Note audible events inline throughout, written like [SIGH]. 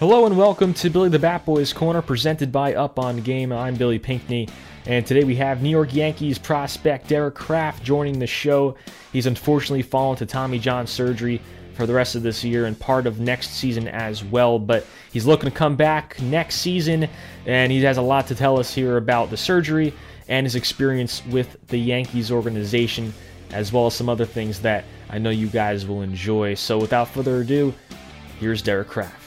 Hello and welcome to Billy the Bat Boys Corner, presented by Up on Game. I'm Billy Pinckney, and today we have New York Yankees prospect Derek Craft joining the show. He's unfortunately fallen to Tommy John surgery for the rest of this year and part of next season as well, but he's looking to come back next season, and he has a lot to tell us here about the surgery and his experience with the Yankees organization, as well as some other things that I know you guys will enjoy. So without further ado, here's Derek Craft.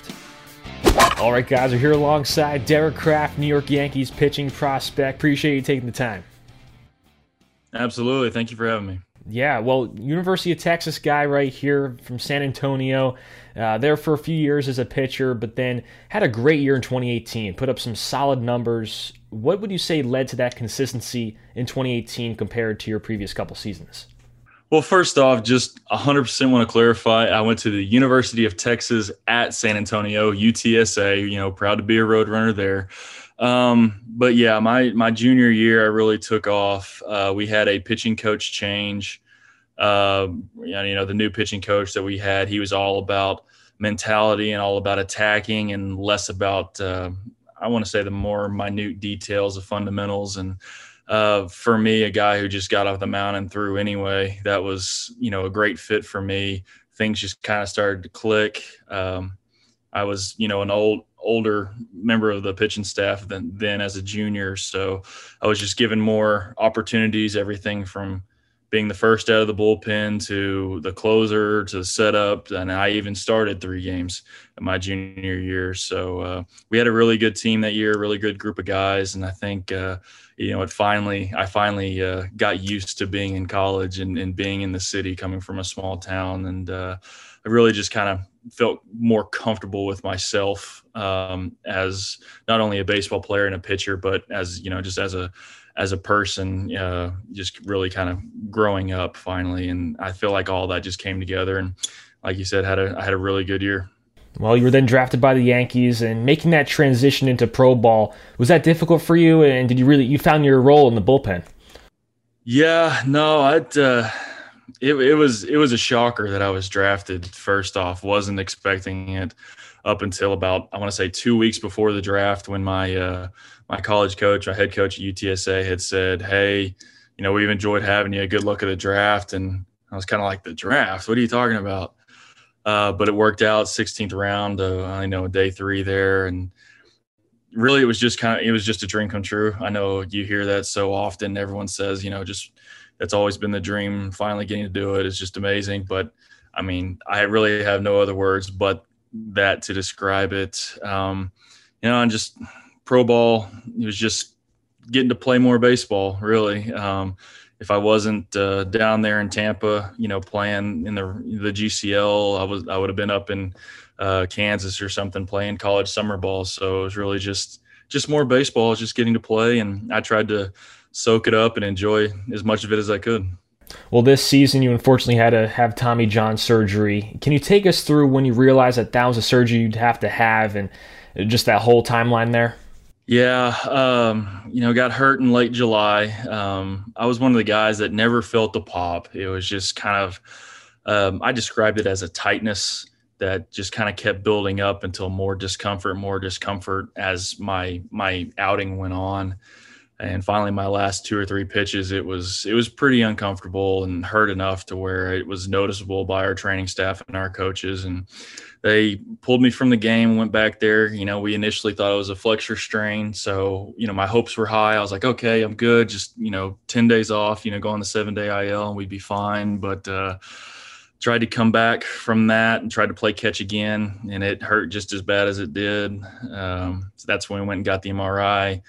All right, guys, we're here alongside Derek Craft, New York Yankees pitching prospect. Appreciate you taking the time. Absolutely. Thank you for having me. Yeah, well, University of Texas guy right here from San Antonio. Uh, there for a few years as a pitcher, but then had a great year in 2018. Put up some solid numbers. What would you say led to that consistency in 2018 compared to your previous couple seasons? Well, first off, just 100% want to clarify. I went to the University of Texas at San Antonio, UTSA. You know, proud to be a Roadrunner there. Um, but yeah, my my junior year, I really took off. Uh, we had a pitching coach change. Uh, you know, the new pitching coach that we had, he was all about mentality and all about attacking, and less about uh, I want to say the more minute details of fundamentals and uh, for me, a guy who just got off the mound and threw anyway, that was, you know, a great fit for me. Things just kind of started to click. Um, I was, you know, an old, older member of the pitching staff than then as a junior. So I was just given more opportunities, everything from being the first out of the bullpen to the closer to the setup. And I even started three games in my junior year. So uh, we had a really good team that year, really good group of guys. And I think, uh, you know, it finally, I finally uh, got used to being in college and, and, being in the city, coming from a small town, and uh, I really just kind of felt more comfortable with myself um, as not only a baseball player and a pitcher, but as you know, just as a as a person, uh, just really kind of growing up finally, and I feel like all that just came together, and like you said, had a I had a really good year. Well, you were then drafted by the Yankees, and making that transition into pro ball was that difficult for you? And did you really you found your role in the bullpen? Yeah, no, I uh, it it was it was a shocker that I was drafted. First off, wasn't expecting it up until about I want to say two weeks before the draft when my uh, my college coach, my head coach at UTSA, had said, "Hey, you know, we've enjoyed having you. A good luck at the draft." And I was kind of like, "The draft? What are you talking about?" Uh, but it worked out 16th round uh, i know day three there and really it was just kind of it was just a dream come true i know you hear that so often everyone says you know just that's always been the dream finally getting to do it is just amazing but i mean i really have no other words but that to describe it um, you know and just pro ball it was just getting to play more baseball really um, if I wasn't uh, down there in Tampa, you know, playing in the the GCL, I was I would have been up in uh, Kansas or something playing college summer ball. So it was really just just more baseball, just getting to play, and I tried to soak it up and enjoy as much of it as I could. Well, this season you unfortunately had to have Tommy John surgery. Can you take us through when you realized that that was a surgery you'd have to have and just that whole timeline there? Yeah, um, you know, got hurt in late July. Um, I was one of the guys that never felt the pop. It was just kind of, um, I described it as a tightness that just kind of kept building up until more discomfort, more discomfort as my my outing went on and finally my last two or three pitches it was it was pretty uncomfortable and hurt enough to where it was noticeable by our training staff and our coaches. And they pulled me from the game went back there. You know we initially thought it was a flexor strain. So you know my hopes were high. I was like okay i'm good. Just you know 10 days off you know go on the seven day il and we'd be fine. But uh tried to come back from that and tried to play catch again and it hurt just as bad as it did. Um, so that's when we went and got the mri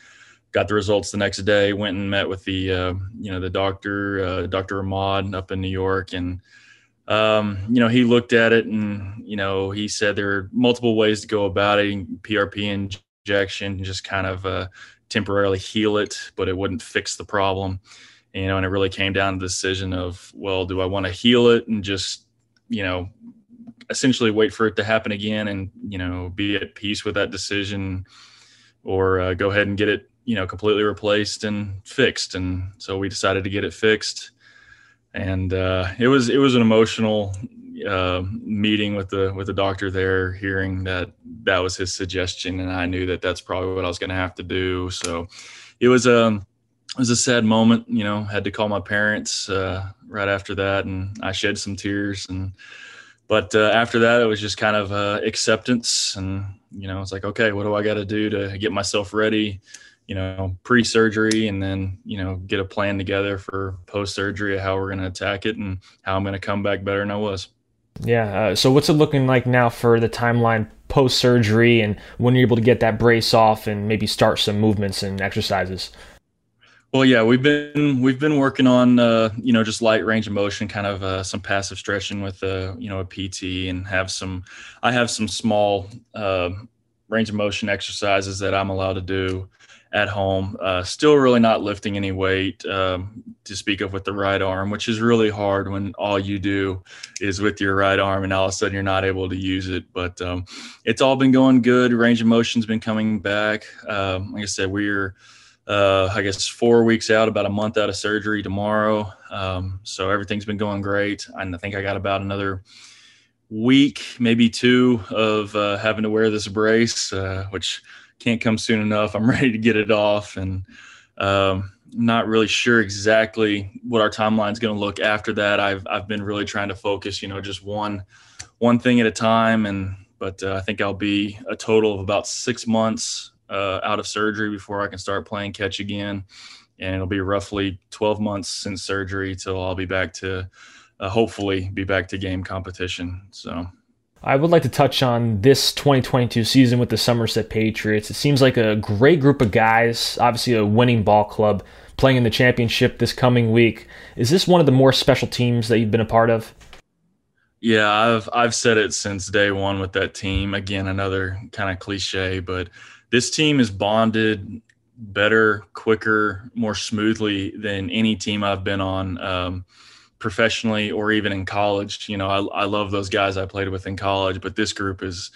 got the results the next day. Went and met with the uh, you know the doctor, uh, Dr. Ahmad up in New York, and um, you know he looked at it and you know he said there are multiple ways to go about it. PRP injection, just kind of uh, temporarily heal it, but it wouldn't fix the problem. You know, and it really came down to the decision of, well, do I want to heal it and just, you know, essentially wait for it to happen again and, you know, be at peace with that decision or uh, go ahead and get it you know completely replaced and fixed. And so we decided to get it fixed. And uh, it was it was an emotional uh, meeting with the with the doctor there hearing that that was his suggestion. And i knew that that's probably what i was going to have to do. So it was a um, it was a sad moment you know had to call my parents uh, right after that. And i shed some tears. And but uh, after that it was just kind of uh, acceptance. And you know it's like okay what do i got to do to get myself ready you know, pre surgery and then, you know, get a plan together for post surgery, how we're going to attack it and how I'm going to come back better than I was. Yeah. Uh, so, what's it looking like now for the timeline post surgery and when you're able to get that brace off and maybe start some movements and exercises? Well, yeah, we've been we've been working on uh, you know just light range of motion, kind of uh, some passive stretching with uh, you know a PT, and have some. I have some small uh, range of motion exercises that I'm allowed to do at home. Uh, still really not lifting any weight um, to speak of with the right arm, which is really hard when all you do is with your right arm and all of a sudden you're not able to use it. But um, it's all been going good. Range of motion's been coming back. Um, like I said, we're, uh, I guess, four weeks out, about a month out of surgery tomorrow. Um, so everything's been going great. And I think I got about another week, maybe two, of uh, having to wear this brace, uh, which – can't come soon enough. I'm [LAUGHS] ready to get it off, and um, not really sure exactly what our timeline is going to look after that. I've I've been really trying to focus, you know, just one one thing at a time, and but uh, I think I'll be a total of about six months uh, out of surgery before I can start playing catch again, and it'll be roughly 12 months since surgery till I'll be back to uh, hopefully be back to game competition. So. I would like to touch on this 2022 season with the Somerset Patriots. It seems like a great group of guys, obviously a winning ball club playing in the championship this coming week. Is this one of the more special teams that you've been a part of? Yeah, I've I've said it since day one with that team. Again, another kind of cliche, but this team is bonded better, quicker, more smoothly than any team I've been on. Um, professionally or even in college. You know, I, I love those guys I played with in college, but this group is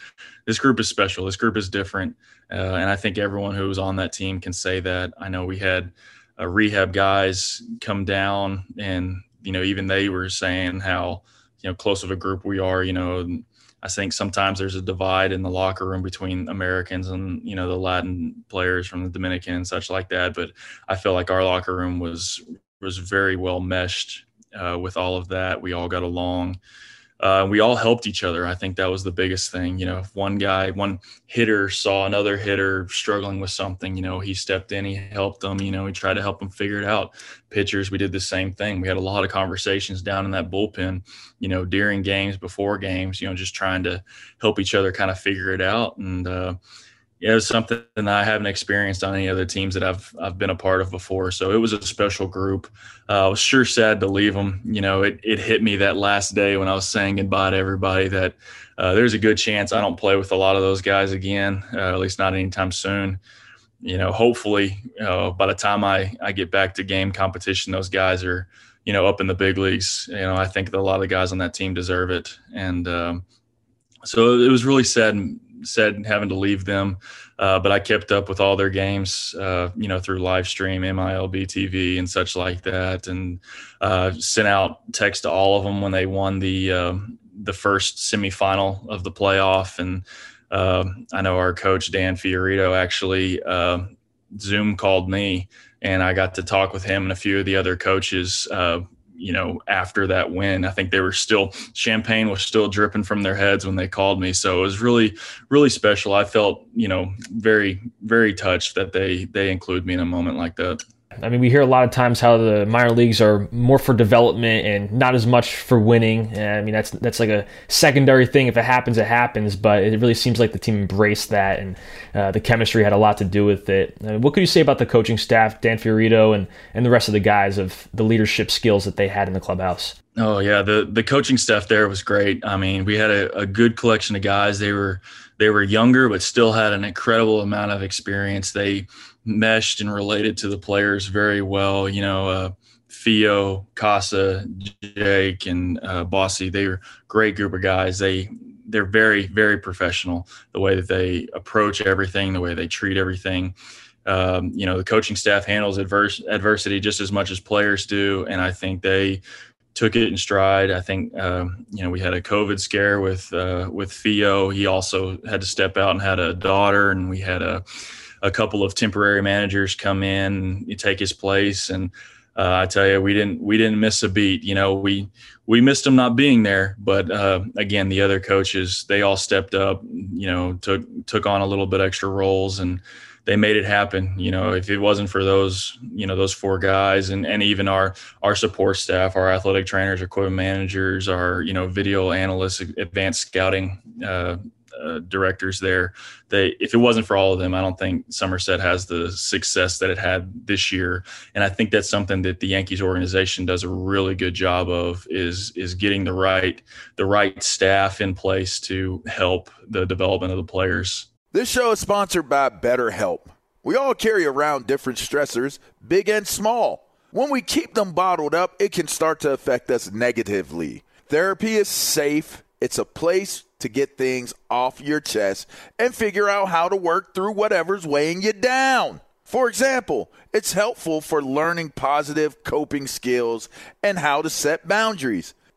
this group is special. This group is different, uh, and I think everyone who was on that team can say that. I know we had uh, rehab guys come down, and you know, even they were saying how you know close of a group we are. You know. I think sometimes there's a divide in the locker room between Americans and you know the Latin players from the Dominican and such like that. But I feel like our locker room was was very well meshed uh, with all of that. We all got along. Uh, we all helped each other. I think that was the biggest thing. You know, if one guy, one hitter saw another hitter struggling with something, you know, he stepped in, he helped them, you know, he tried to help them figure it out. Pitchers, we did the same thing. We had a lot of conversations down in that bullpen, you know, during games, before games, you know, just trying to help each other kind of figure it out. And, uh, yeah, it was something that I haven't experienced on any other teams that I've I've been a part of before. So it was a special group. Uh, I was sure sad to leave them. You know, it it hit me that last day when I was saying goodbye to everybody that uh, there's a good chance I don't play with a lot of those guys again, uh, at least not anytime soon. You know, hopefully uh, by the time I I get back to game competition, those guys are you know, up in the big leagues. You know, I think that a lot of the guys on that team deserve it. And um, so it was really sad, sad having to leave them. Uh, but I kept up with all their games, uh, you know, through live stream, MILB TV, and such like that, and uh, sent out text to all of them when they won the um, the first semifinal of the playoff. And um, I know our coach Dan Fiorito actually um, Zoom called me, and I got to talk with him and a few of the other coaches. You know, after that win, I think they were still champagne was still dripping from their heads when they called me. So it was really, really special. I felt, you know, very, very touched that they they include me in a moment like that. I mean, we hear a lot of times how the minor leagues are more for development and not as much for winning. I mean, that's that's like a secondary thing. If it happens, it happens. But it really seems like the team embraced that, and uh, the chemistry had a lot to do with it. I mean, what could you say about the coaching staff, Dan Fiorito, and and the rest of the guys of the leadership skills that they had in the clubhouse? Oh yeah, the the coaching staff there was great. I mean, we had a, a good collection of guys. They were they were younger, but still had an incredible amount of experience. They meshed and related to the players very well. You know, uh, Theo, Casa, Jake, and uh, Bossy, they were great group of guys. They they're very very professional. The way that they approach everything, the way they treat everything. Um, you know, the coaching staff handles adverse, adversity just as much as players do, and I think they took it in stride. I think um, you know we had a COVID scare with uh, with Theo. He also had to step out and had a daughter, and we had a a couple of temporary managers come in and take his place. And uh, I tell you, we didn't we didn't miss a beat. You know, we we missed him not being there, but uh, again, the other coaches they all stepped up. You know, took took on a little bit extra roles and they made it happen. You know, if it wasn't for those, you know, those four guys and, and even our our support staff, our athletic trainers, our equipment managers, our you know video analysts, advanced scouting uh, uh, directors there. They, if it wasn't for all of them, I don't think Somerset has the success that it had this year. And I think that's something that the Yankees organization does a really good job of is is getting the right the right staff in place to help the development of the players. This show is sponsored by BetterHelp. We all carry around different stressors, big and small. When we keep them bottled up, it can start to affect us negatively. Therapy is safe. It's a place to get things off your chest and figure out how to work through whatever's weighing you down. For example, it's helpful for learning positive coping skills and how to set boundaries.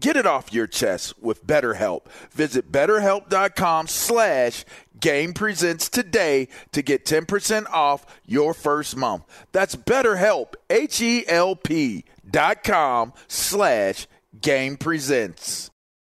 Get it off your chest with BetterHelp. Visit betterhelp.com slash game presents today to get 10% off your first month. That's betterhelp, H-E-L-P dot com slash game presents.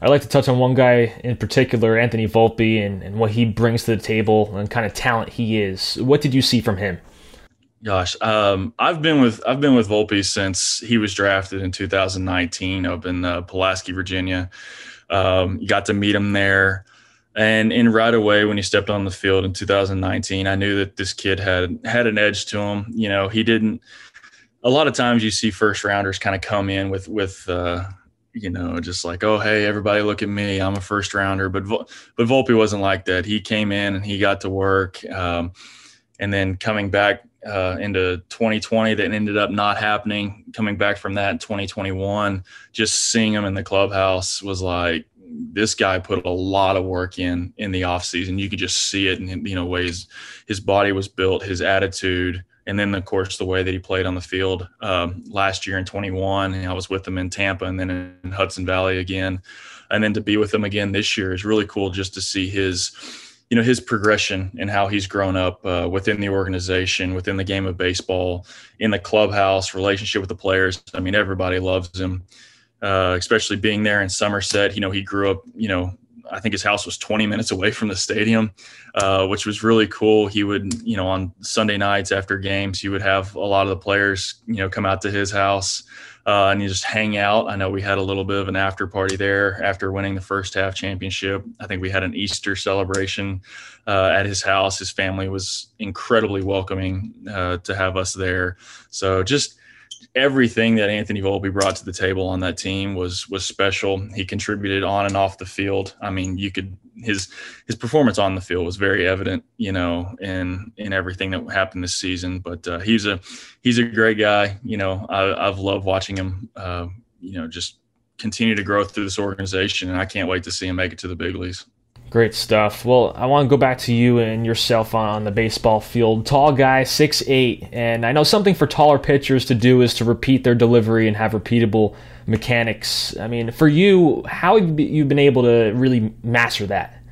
I'd like to touch on one guy in particular, Anthony Volpe, and, and what he brings to the table and kind of talent he is. What did you see from him? Gosh, um, I've been with I've been with Volpe since he was drafted in 2019 up in uh, Pulaski, Virginia. Um, got to meet him there, and in right away when he stepped on the field in 2019, I knew that this kid had had an edge to him. You know, he didn't. A lot of times you see first rounders kind of come in with with uh, you know, just like, oh, hey, everybody, look at me, I'm a first rounder. But but Volpe wasn't like that. He came in and he got to work, um, and then coming back uh, into 2020, that ended up not happening. Coming back from that in 2021, just seeing him in the clubhouse was like, this guy put a lot of work in in the off season. You could just see it in you know ways his body was built, his attitude and then of course the way that he played on the field um, last year in 21 i was with him in tampa and then in hudson valley again. And then to be with him again this year is really cool just to see his you know his progression and how he's grown up uh, within the organization within the game of baseball in the clubhouse relationship with the players. I mean everybody loves him uh, especially being there in somerset. You know he grew up you know I think his house was 20 minutes away from the stadium, uh, which was really cool. He would, you know, on Sunday nights after games, he would have a lot of the players, you know, come out to his house uh, and you just hang out. I know we had a little bit of an after party there after winning the first half championship. I think we had an Easter celebration uh, at his house. His family was incredibly welcoming uh, to have us there. So just everything that Anthony Volpe brought to the table on that team was was special. He contributed on and off the field. I mean, you could his his performance on the field was very evident, you know, in in everything that happened this season. But uh, he's a he's a great guy. You know, I, have loved watching him. Uh, you know, just continue to grow through this organization, and I can't wait to see him make it to the big leagues. Great stuff. Well, I want to go back to you and yourself on the baseball field. Tall guy, six eight, and I know something for taller pitchers to do is to repeat their delivery and have repeatable mechanics. I mean, for you, how have you been able to really master that?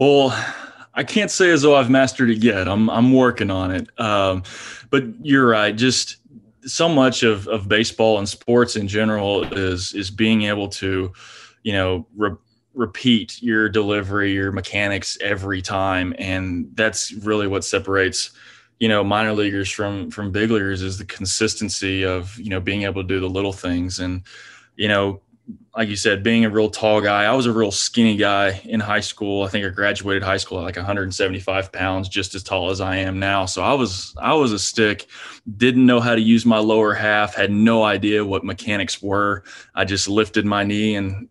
Well, I can't say as though I've mastered it yet. I'm I'm working on it. Um, but you're right. Just so much of, of baseball and sports in general is is being able to, you know, re- repeat your delivery, your mechanics every time, and that's really what separates you know minor leaguers from from big leaguers is the consistency of you know being able to do the little things. And you know like you said being a real tall guy i was a real skinny guy in high school. I think i graduated high school at like 175 pounds just as tall as i am now. So i was i was a stick. Didn't know how to use my lower half. Had no idea what mechanics were. I just lifted my knee and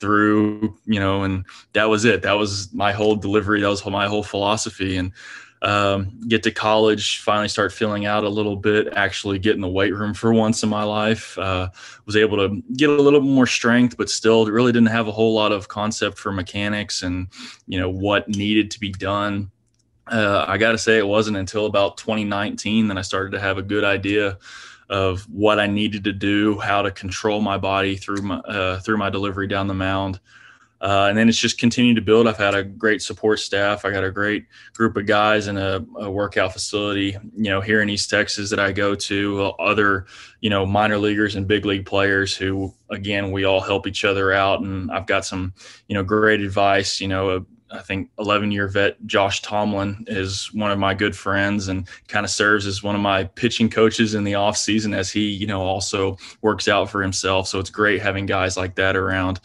through, you know, and that was it. That was my whole delivery. That was my whole philosophy. And um, get to college, finally start filling out a little bit, actually get in the weight room for once in my life. Uh, was able to get a little more strength, but still really didn't have a whole lot of concept for mechanics and, you know, what needed to be done. Uh, I got to say, it wasn't until about 2019 that I started to have a good idea of what I needed to do, how to control my body through my uh, through my delivery down the mound. Uh, and then it's just continued to build. I've had a great support staff. I got a great group of guys in a, a, workout facility, you know, here in East Texas that I go to. Other, you know, minor leaguers and big league players who, again, we all help each other out. And I've got some, you know, great advice. You know, I think 11 year vet Josh Tomlin is one of my good friends and kind of serves as one of my pitching coaches in the off season as he, you know, also works out for himself. So it's great having guys like that around.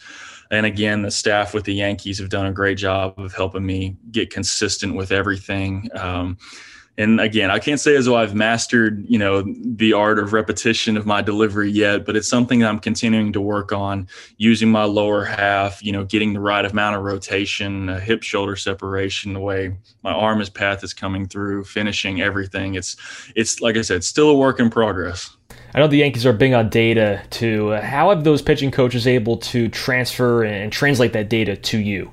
And again, the staff with the Yankees have done a great job of helping me get consistent with everything. Um, and again, I can't say as though I've mastered, you know, the art of repetition of my delivery yet, but it's something that I'm continuing to work on using my lower half, you know, getting the right amount of rotation, hip shoulder separation, the way my arm is path is coming through, finishing everything. It's, it's like I said, still a work in progress. I know the Yankees are big on data too. How have those pitching coaches able to transfer and translate that data to you?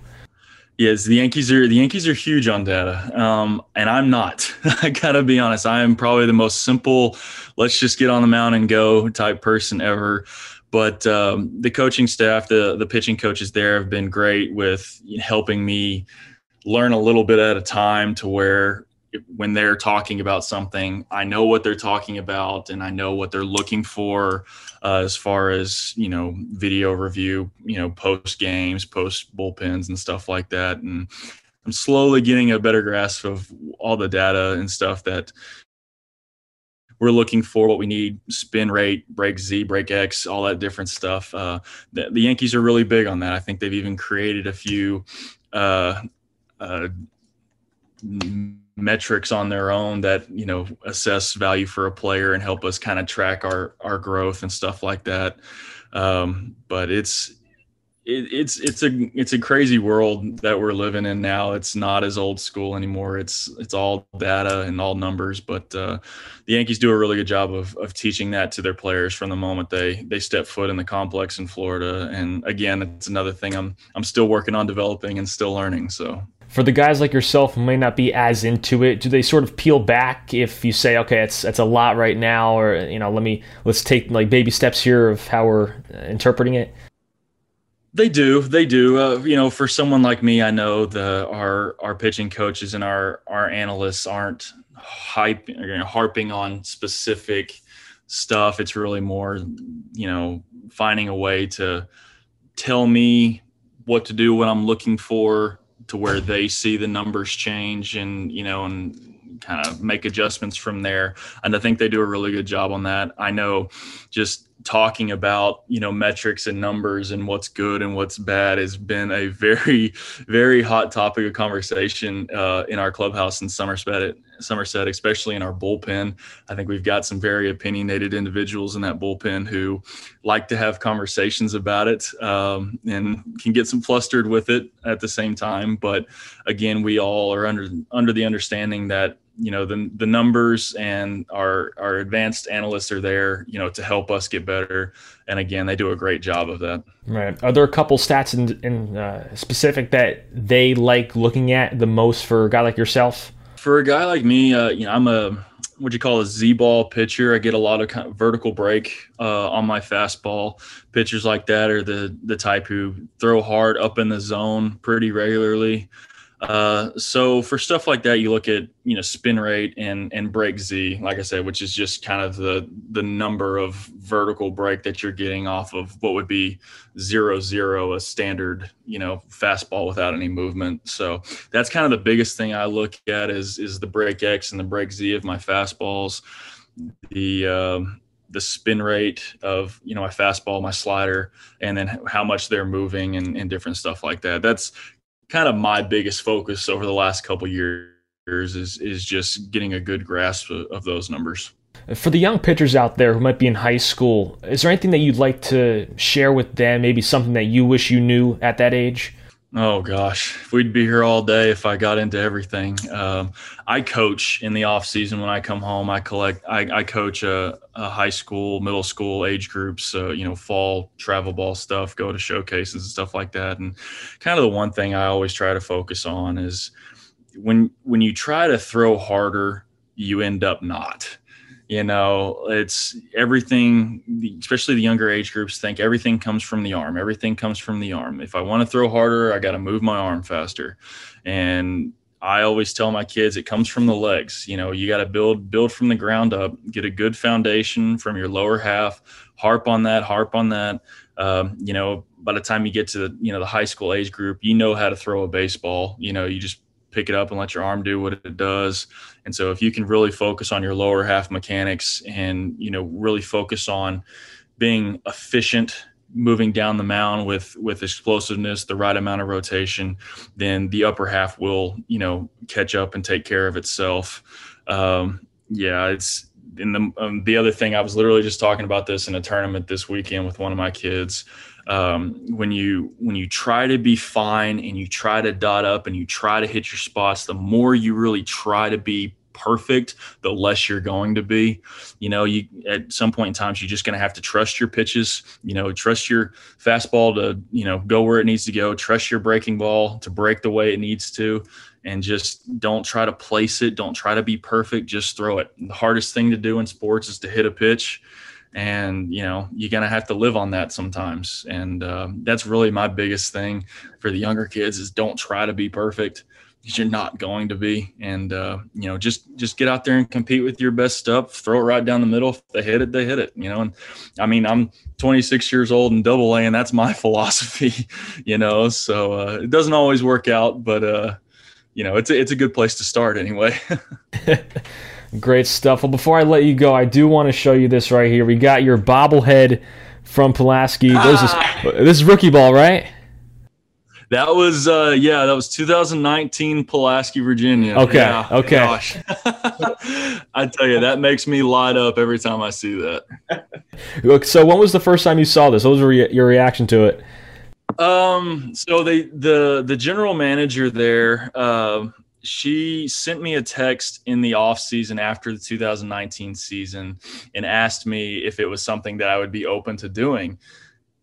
Yes, the Yankees are the Yankees are huge on data, um, and I'm not. [LAUGHS] I gotta be honest. I am probably the most simple. Let's just get on the mound and go type person ever. But um, the coaching staff, the the pitching coaches there have been great with helping me learn a little bit at a time to where when they're talking about something, I know what they're talking about and I know what they're looking for uh, as far as, you know, video review, you know, post games, post bullpens and stuff like that. And I'm slowly getting a better grasp of all the data and stuff that we're looking for, what we need, spin rate, break Z, break X, all that different stuff. Uh, the, the, Yankees are really big on that. I think they've even created a few uh, uh metrics on their own that you know assess value for a player and help us kind of track our our growth and stuff like that Um, but it's it, it's it's a it's a crazy world that we're living in now. It's not as old school anymore. It's it's all data and all numbers. But uh, the Yankees do a really good job of of teaching that to their players from the moment they they step foot in the complex in Florida. And again, it's another thing I'm I'm still working on developing and still learning. So for the guys like yourself who may not be as into it, do they sort of peel back if you say, okay, it's it's a lot right now, or you know, let me let's take like baby steps here of how we're interpreting it? They do, they do. Uh, you know, for someone like me, I know the our our pitching coaches and our our analysts aren't hype you know, harping on specific stuff. It's really more, you know, finding a way to tell me what to do, what I'm looking for, to where they see the numbers change, and you know, and kind of make adjustments from there. And I think they do a really good job on that. I know, just talking about you know metrics and numbers and what's good and what's bad has been a very very hot topic of conversation uh, in our clubhouse in Somerset Somerset especially in our bullpen. I think we've got some very opinionated individuals in that bullpen who like to have conversations about it um, and can get some flustered with it at the same time. But again we all are under under the understanding that you know the the numbers and our our advanced analysts are there you know to help us get better. And again they do a great job of that. Right. Are there a couple stats in, in uh, specific that they like looking at the most for a guy like yourself? For a guy like me uh, you know i'm a what you call a z-ball pitcher. I get a lot of, kind of vertical break uh, on my fastball. Pitchers like that are the the type who throw hard up in the zone pretty regularly uh, so for stuff like that, you look at you know spin rate and and break Z, like I said, which is just kind of the the number of vertical break that you're getting off of what would be zero zero, a standard you know fastball without any movement. So that's kind of the biggest thing I look at is is the break X and the break Z of my fastballs, the um, the spin rate of you know my fastball, my slider, and then how much they're moving and, and different stuff like that. That's kind of my biggest focus over the last couple years is is just getting a good grasp of, of those numbers. For the young pitchers out there who might be in high school, is there anything that you'd like to share with them? Maybe something that you wish you knew at that age? Oh gosh, we'd be here all day if I got into everything. Um, I coach in the off season when I come home. I collect. I, I coach a, a, high school, middle school age groups. So you know, fall travel ball stuff, go to showcases and stuff like that. And kind of the one thing I always try to focus on is when when you try to throw harder, you end up not you know it's everything especially the younger age groups think everything comes from the arm. Everything comes from the arm. If i want to throw harder i got to move my arm faster. And i always tell my kids it comes from the legs. You know you got to build build from the ground up get a good foundation from your lower half harp on that harp on that. Um, you know by the time you get to the you know the high school age group you know how to throw a baseball. You know you just pick it up and let your arm do what it does. And so if you can really focus on your lower half mechanics and, you know, really focus on being efficient moving down the mound with with explosiveness the right amount of rotation then the upper half will you know catch up and take care of itself um, yeah it's in the um, the other thing i was literally just talking about this in a tournament this weekend with one of my kids um, when you when you try to be fine and you try to dot up and you try to hit your spots the more you really try to be perfect the less you're going to be. You know you at some point in times you're just going to have to trust your pitches you know trust your fastball to you know go where it needs to go trust your breaking ball to break the way it needs to and just don't try to place it don't try to be perfect just throw it. The hardest thing to do in sports is to hit a pitch and you know you're gonna have to live on that sometimes. And uh, that's really my biggest thing for the younger kids is don't try to be perfect. Because you're not going to be. And uh, you know just just get out there and compete with your best stuff. Throw it right down the middle. If they hit it they hit it you know? And i mean i'm 26 years old and double a and that's my [LAUGHS] philosophy you know? So uh, it doesn't always work out but uh, you know it's a, it's a good place to start anyway [LAUGHS] [LAUGHS] Great stuff. Well, before I let you go, I do want to show you this right here. We got your bobblehead from Pulaski. Ah. Is, this is rookie ball, right? That was uh yeah, that was 2019 Pulaski, Virginia. Okay. Yeah, okay. [LAUGHS] I tell you, that makes me light up every time I see that. Look, so when was the first time you saw this? What was re- your reaction to it? Um, so they the the general manager there, uh, she sent me a text in the off season after the 2019 season and asked me if it was something that I would be open to doing.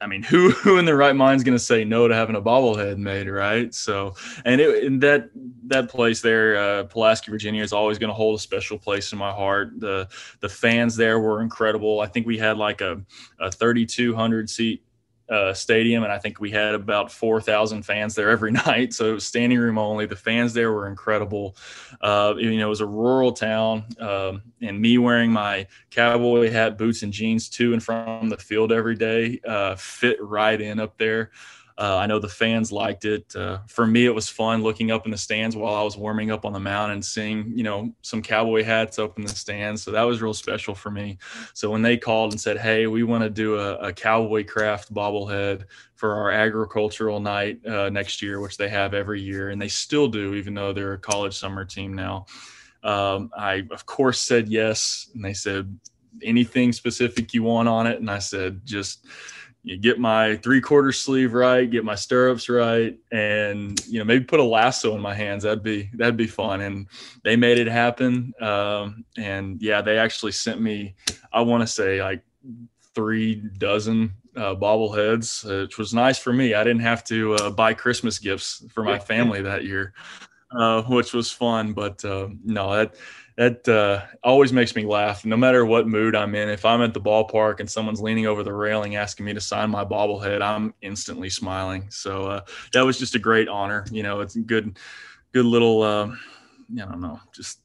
I mean, who [LAUGHS] who in their right mind is going to say no to having a bobblehead made, right? So, and, it, and that that place there, uh, Pulaski, Virginia, is always going to hold a special place in my heart. the The fans there were incredible. I think we had like a a 3,200 seat uh, stadium, and I think we had about four thousand fans there every [LAUGHS] night. So it was standing room only. The fans there were incredible. Uh, you know, it was a rural town, um, and me wearing my cowboy hat, boots, and jeans to and from the field every day uh, fit right in up there. Uh, I know the fans liked it. Uh, for me, it was fun looking up in the stands while I was warming up on the mound and seeing, you know, some cowboy hats up in the stands. So that was real special for me. So when they called and said, "Hey, we want to do a, a cowboy craft bobblehead for our agricultural night uh, next year," which they have every year, and they still do, even though they're a college summer team now. Um, I of course said yes, and they said, "Anything specific you want on it?" And I said, "Just." You get my three quarter sleeve right, get my stirrups right, and you know maybe put a lasso in my hands. That'd be that'd be fun. And they made it happen. Um, and yeah, they actually sent me. I want to say like three dozen uh, bobbleheads, which was nice for me. I didn't have to uh, buy Christmas gifts for my family that year, uh, which was fun. But uh, no, that that uh, always makes me laugh. No matter what mood i'm in if i'm at the ballpark and someone's leaning over the railing asking me to sign my bobblehead i'm instantly smiling. So uh, that was just a great honor. You know it's a good good little uh, i don't know just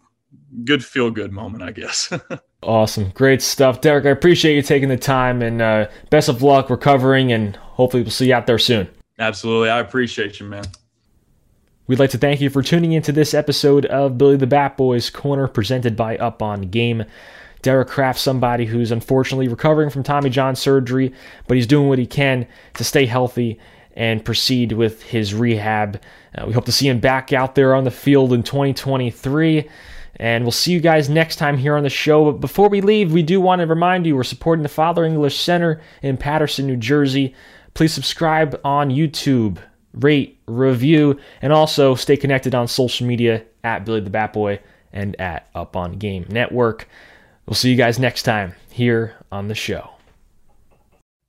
good feel good moment i guess. [LAUGHS] Awesome. Great stuff. Derek i appreciate you taking the time and uh, best of luck recovering and hopefully we'll see you out there soon. Absolutely. I appreciate you man We'd like to thank you for tuning into this episode of Billy the Bat Boys Corner presented by Up on Game. Derek Craft, somebody who's unfortunately recovering from Tommy John surgery, but he's doing what he can to stay healthy and proceed with his rehab. Uh, we hope to see him back out there on the field in 2023. And we'll see you guys next time here on the show. But before we leave, we do want to remind you we're supporting the Father English Center in Paterson, New Jersey. Please subscribe on YouTube rate, review, and also stay connected on social media at Billy the Bat Boy and at Up on Game Network. We'll see you guys next time here on the show.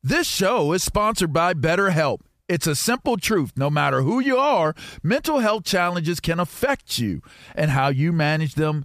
This show is sponsored by BetterHelp. It's a simple truth. No matter who you are, mental health challenges can affect you, and how you manage them